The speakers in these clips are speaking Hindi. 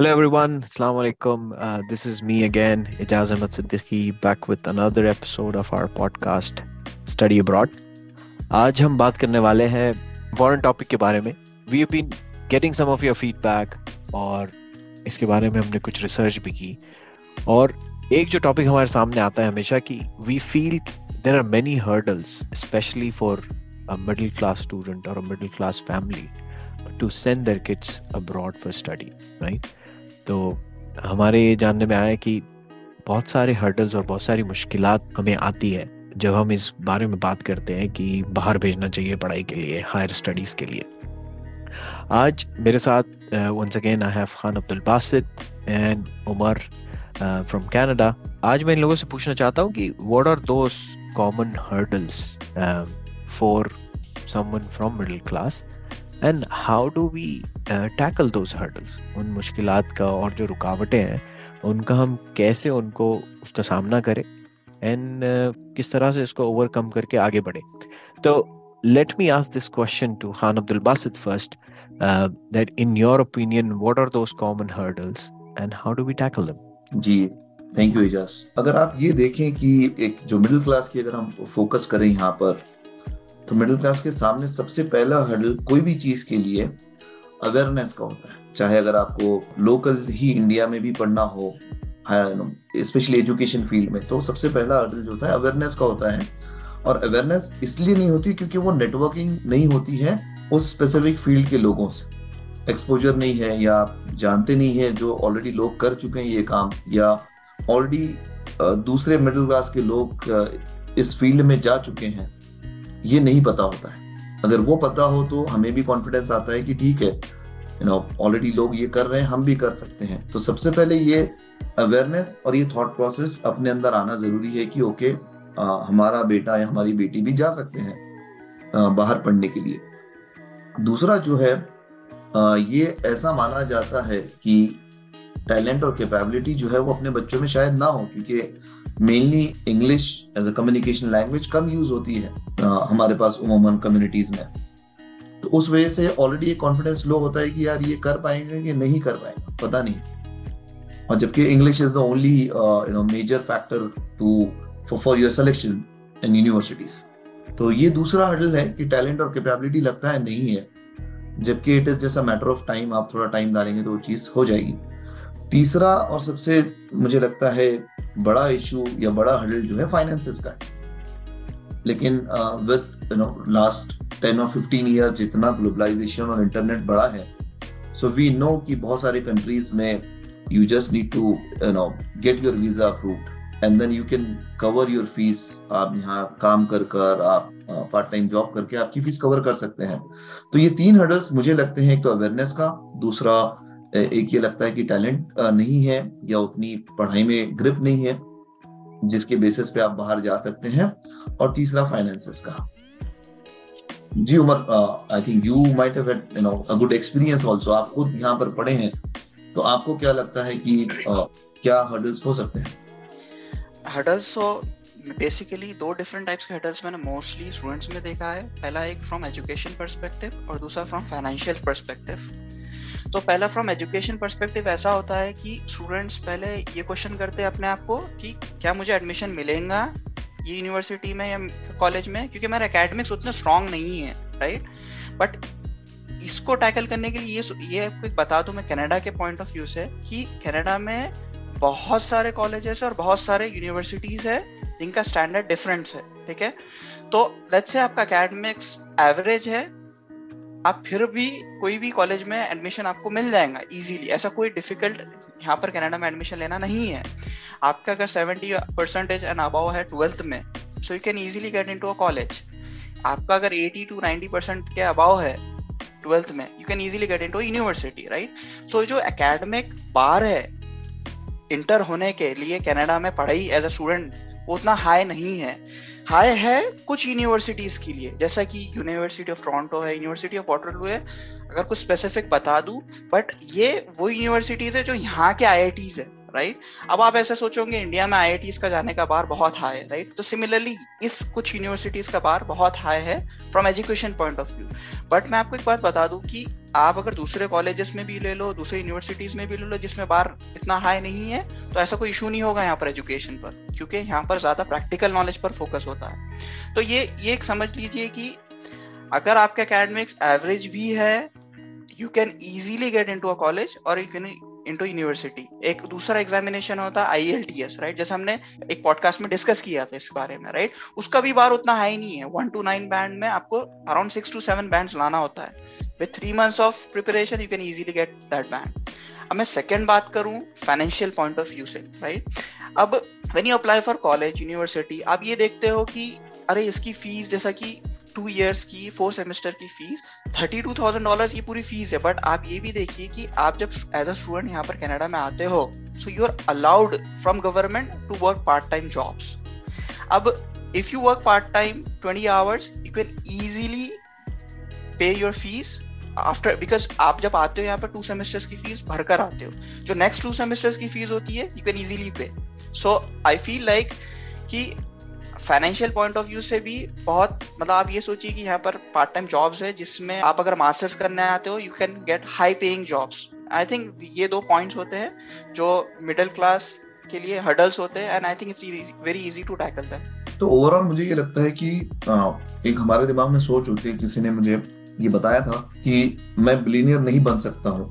Hello everyone, Assalamu alaikum. Uh, this is me again, Ijaz Ahmed Siddiqui, back with another episode of our podcast Study Abroad. आज हम बात करने वाले हैं इम्पोर्टेंट टॉपिक के बारे में we been getting some of your feedback और इसके बारे में हमने कुछ रिसर्च भी की और एक जो टॉपिक हमारे सामने आता है हमेशा कि we feel there are many hurdles specially for a middle class student और a middle class family to send their kids abroad for study right तो हमारे ये जानने में आया कि बहुत सारे हर्डल्स और बहुत सारी मुश्किल हमें आती है जब हम इस बारे में बात करते हैं कि बाहर भेजना चाहिए पढ़ाई के लिए हायर स्टडीज़ के लिए। आज मेरे साथ once again I have Khan Abdul Basit and Umar from Canada आज मैं इन लोगों से पूछना चाहता हूँ कि what are those common hurdles for someone from middle class and how do we tackle those hurdles उन मुश्किल का और जो रुकावटें हैं उनका हम कैसे उनको उसका सामना करें? एंड uh, किस तरह से इसको ओवरकम करके आगे बढ़े? तो let me ask this question to Khan Abdul Basit first that in your opinion what are those common hurdles and how do we tackle them ji thank you Ijaz अगर आप ये देखें कि एक जो मिडिल क्लास की अगर हम फोकस करें यहाँ पर तो मिडिल क्लास के सामने सबसे पहला हर्डल कोई भी चीज़ के लिए अवेयरनेस का होता है। चाहे अगर आपको लोकल ही इंडिया में भी पढ़ना हो स्पेशली एजुकेशन फ़ील्ड में तो सबसे पहला हर्डल जो होता है अवेयरनेस का होता है। और अवेयरनेस इसलिए नहीं होती क्योंकि वो नेटवर्किंग नहीं होती है उस स्पेसिफिक फ़ील्ड के लोगों से। एक्सपोजर नहीं है या आप जानते नहीं है जो ऑलरेडी लोग कर चुके हैं ये काम, या ऑलरेडी दूसरे मिडिल क्लास के लोग इस फ़ील्ड में जा चुके हैं। ये नहीं पता होता है। अगर वो पता हो तो हमें भी कॉन्फिडेंस आता है कि ठीक है यू नो ऑलरेडी लोग ये कर रहे हैं हम भी कर सकते हैं। तो सबसे पहले ये अवेयरनेस और ये थॉट प्रोसेस अपने अंदर आना ज़रूरी है कि ओके आ, हमारा बेटा या हमारी बेटी भी जा सकते हैं आ, बाहर पढ़ने के लिए। दूसरा जो है आ, ये ऐसा माना जाता है कि टैलेंट और कैपेबिलिटी जो है वो अपने बच्चों में शायद ना हो क्योंकि mainly English as a communication language come use होती है आ, हमारे पास उमूमन कम्युनिटीज में। तो उस वजह से ऑलरेडी ये कॉन्फिडेंस लो होता है कि यार ये कर पाएँगे कि नहीं कर पाएँगे पता नहीं। और जबकि English is the only you know major factor to for your selection in universities तो ये दूसरा हर्डल है कि टैलेंट और कैपेबिलिटी लगता है नहीं है। जबकि इट इज़ जैसा मैटर ऑफ़ टाइम आप थोड़ा टाइम डालेंगे तो वो चीज़ हो जाएगी। तीसरा और सबसे मुझे लगता है बड़ा इशू या बड़ा हडल जो है फाइनेंसिस का है। लेकिन with you know last ten और फिफ्टीन ईयर जितना ग्लोबलाइजेशन और इंटरनेट बड़ा है सो वी नो कि बहुत सारे कंट्रीज़ में you just need to you know get your visa approved and then you can cover your fees आप यहाँ काम कर कर आप पार्ट टाइम जॉब करके आपकी फ़ीस कवर कर सकते हैं। तो ये तीन हडल्स मुझे लगते हैं एक तो अवेयरनेस का, दूसरा एक ये लगता है कि टैलेंट नहीं है या उतनी पढ़ाई में ग्रिप नहीं है जिसके बेसिस पे आप बाहर जा सकते हैं। और तीसरा फाइनेंसेस का। जी Umar I think you might have you know a good experience also आप खुद यहाँ पर पढ़े हैं तो आपको क्या लगता है कि uh, क्या हर्डल्स हो सकते हैं? हर्डल्स तो बेसिकली दो डिफरेंट टाइप्स के हर्डल्स मैंने मोस्टली स्टूडेंट्स में देखा है। पहला एक फ्रॉम एजुकेशन पर्सपेक्टिव और दूसरा फ्रॉम फाइनेंशियल पर्सपेक्टिव तो पहला फ्रॉम एजुकेशन परस्पेक्टिव ऐसा होता है कि स्टूडेंट्स पहले ये क्वेश्चन करते हैं अपने आप को कि क्या मुझे एडमिशन मिलेगा ये यूनिवर्सिटी में या कॉलेज में? क्योंकि मेरा एकेडमिक्स उतना स्ट्रांग नहीं है राइट बट इसको टैकल करने के लिए ये ये आपको बता दूँ मैं कनाडा के पॉइंट ऑफ़ व्यू से कि कनाडा में बहुत सारे कॉलेजेस और बहुत सारे यूनिवर्सिटीज है जिनका स्टैंडर्ड डिफरेंस है, ठीक है? तो लेट्स से आपका एकेडमिक्स एवरेज है आप फिर भी कोई भी कॉलेज में एडमिशन आपको मिल जाएगा इजीली ऐसा कोई डिफ़िकल्ट यहाँ पर कनाडा में एडमिशन लेना नहीं है. आपका अगर सेवेंटी परसेंटेज एंड अबाव है ट्वेल्थ में so you can easily get into a college आपका अगर एटी टू नाइनटी परसेंट के अबाव है ट्वेल्थ में you can easily get into university right so जो एकेडमिक बार है इंटर होने के लिए कनाडा में पढ़ाई एज अ स्टूडेंट उतना हाई नहीं है. हाई है कुछ यूनिवर्सिटीज के लिए। जैसा कि यूनिवर्सिटी ऑफ़ टोरंटो है यूनिवर्सिटी ऑफ़ वाटरलू है, अगर कुछ स्पेसिफिक बता दूँ बट ये वो यूनिवर्सिटीज है जो यहाँ के आई है राइट अब आप ऐसे सोचोगे इंडिया में आई का जाने का बार बहुत हाई है राइट तो सिमिलरली इस कुछ यूनिवर्सिटीज का बार बहुत हाई है from education point of view but मैं आपको एक बात बता दूँ कि आप अगर दूसरे कॉलेजेस में भी ले लो, दूसरे यूनिवर्सिटीज में भी ले लो, जिसमें बार इतना हाई नहीं है तो ऐसा कोई इशू नहीं होगा यहाँ पर एजुकेशन पर, क्योंकि यहाँ पर ज़्यादा प्रैक्टिकल नॉलेज पर फोकस होता है। तो ये ये एक समझ लीजिए कि अगर आपका एकेडमिक्स एवरेज भी है you can easily get into a college और यू कैन इनटू यूनिवर्सिटी एक दूसरा एग्जामिनेशन होता है एस राइट जैसे हमने एक पॉडकास्ट में डिस्कस किया था इस बारे में राइट उसका भी बार उतना हाई नहीं है। वन टू नाइन बैंड में आपको around six to seven band लाना होता है। With three months of preparation you can easily get that band अब मैं सेकेंड बात करूँ फाइनेंशियल पॉइंट ऑफ़ व्यू से राइट अब when you apply for college university आप ये देखते हो कि, अरे, इसकी फ़ीस जैसा कि टू इयर्स की फोर सेमेस्टर की fees thirty two thousand dollar की पूरी फ़ीस है। बट आप ये भी देखिए कि आप जब एज अ स्टूडेंट यहाँ पर कनाडा में आते हो so you are allowed from government to work part time jobs अब if you work part time twenty hours you can easily pay your fees after because आप जब आते हो यहाँ पर टू सेमेस्टर्स की फ़ीस भरकर आते हो, जो नेक्स्ट टू सेमेस्टर्स की फ़ीस होती है you can easily pay so I feel like कि फाइनेंशियल पॉइंट ऑफ़ व्यू से भी बहुत मतलब आप ये सोचिए कि यहाँ पर पार्ट टाइम जॉब्स है, जिसमें आप अगर मास्टर्स करने आते हो you can get high paying jobs I think ये दो पॉइंट्स होते हैं, जो मिडिल क्लास के लिए हर्डल्स होते हैं and I think it's very easy to tackle that तो ओवरऑल मुझे ये लगता है कि एक हमारे दिमाग में सोच होती है, किसी ने मुझे ये बताया था कि मैं बिलीनियर नहीं बन सकता हूँ।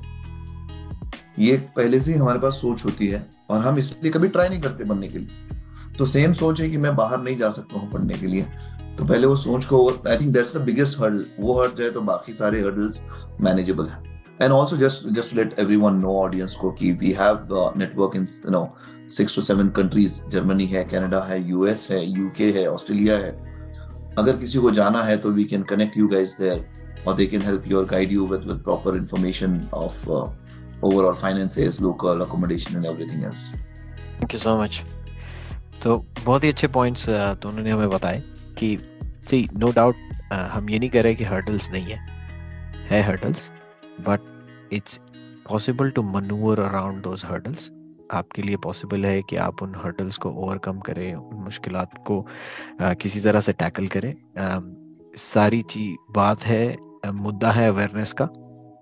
ये पहले से हमारे पास सोच होती है और हम इसलिए कभी ट्राई नहीं करते बनने के लिए। तो सेम सोच है कि मैं बाहर नहीं जा सकता हूँ पढ़ने के लिए। तो पहले वो सोच को I think that's the biggest hurdle वो हर्ट जाए तो बाकी सारे हर्डल्स मैनेजेबल है। And also just just let every one know audience को कि we have network in no six to seven countries Germany है कनाडा है यूएस है यूके है ऑस्ट्रेलिया है। अगर किसी को जाना है तो we can connect you guys there or they can help you or guide you with with proper information of uh, overall finances local accommodation and everything else. Thank you so much. तो बहुत ही अच्छे पॉइंट्स दोनों ने हमें बताए कि सी नो डाउट हम ये नहीं कह रहे कि हर्डल्स नहीं है है hurdles but it's possible to manoeuvre around those hurdles आपके लिए पॉसिबल है कि आप उन हर्डल्स को ओवरकम करें उन मुश्किल को आ, किसी तरह से टैकल करें। आ, सारी चीज़ बात है मुद्दा है अवेयरनेस का।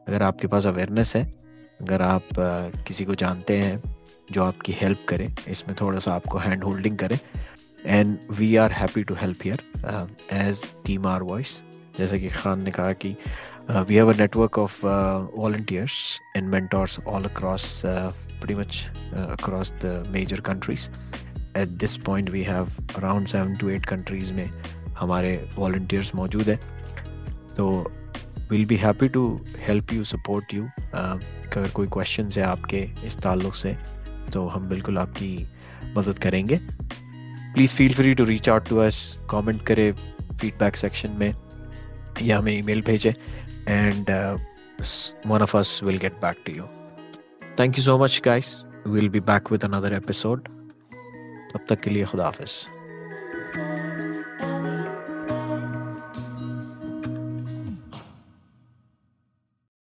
अगर आपके पास अवेयरनेस है अगर आप किसी को जानते हैं जो आपकी हेल्प करे इसमें थोड़ा सा आपको हैंड होल्डिंग करे and we are happy to help here as team our voice जैसे कि खान ने कहा कि we have a network of volunteers and mentors all across much uh, across the major countries at this point we have around seven to eight countries में हमारे volunteers मौजूद हैं। तो will be happy to help you support you अगर कोई क्वेश्चन है आपके इस ताल्लुक से तो हम बिल्कुल आपकी मदद करेंगे please feel free to reach out to us comment करें फीडबैक सेक्शन में या हमें ईमेल भेजें and one of us will get back to you. Thank you so much, guys. We'll be back with another episode. तब तक के लिए खुदा हाफिज़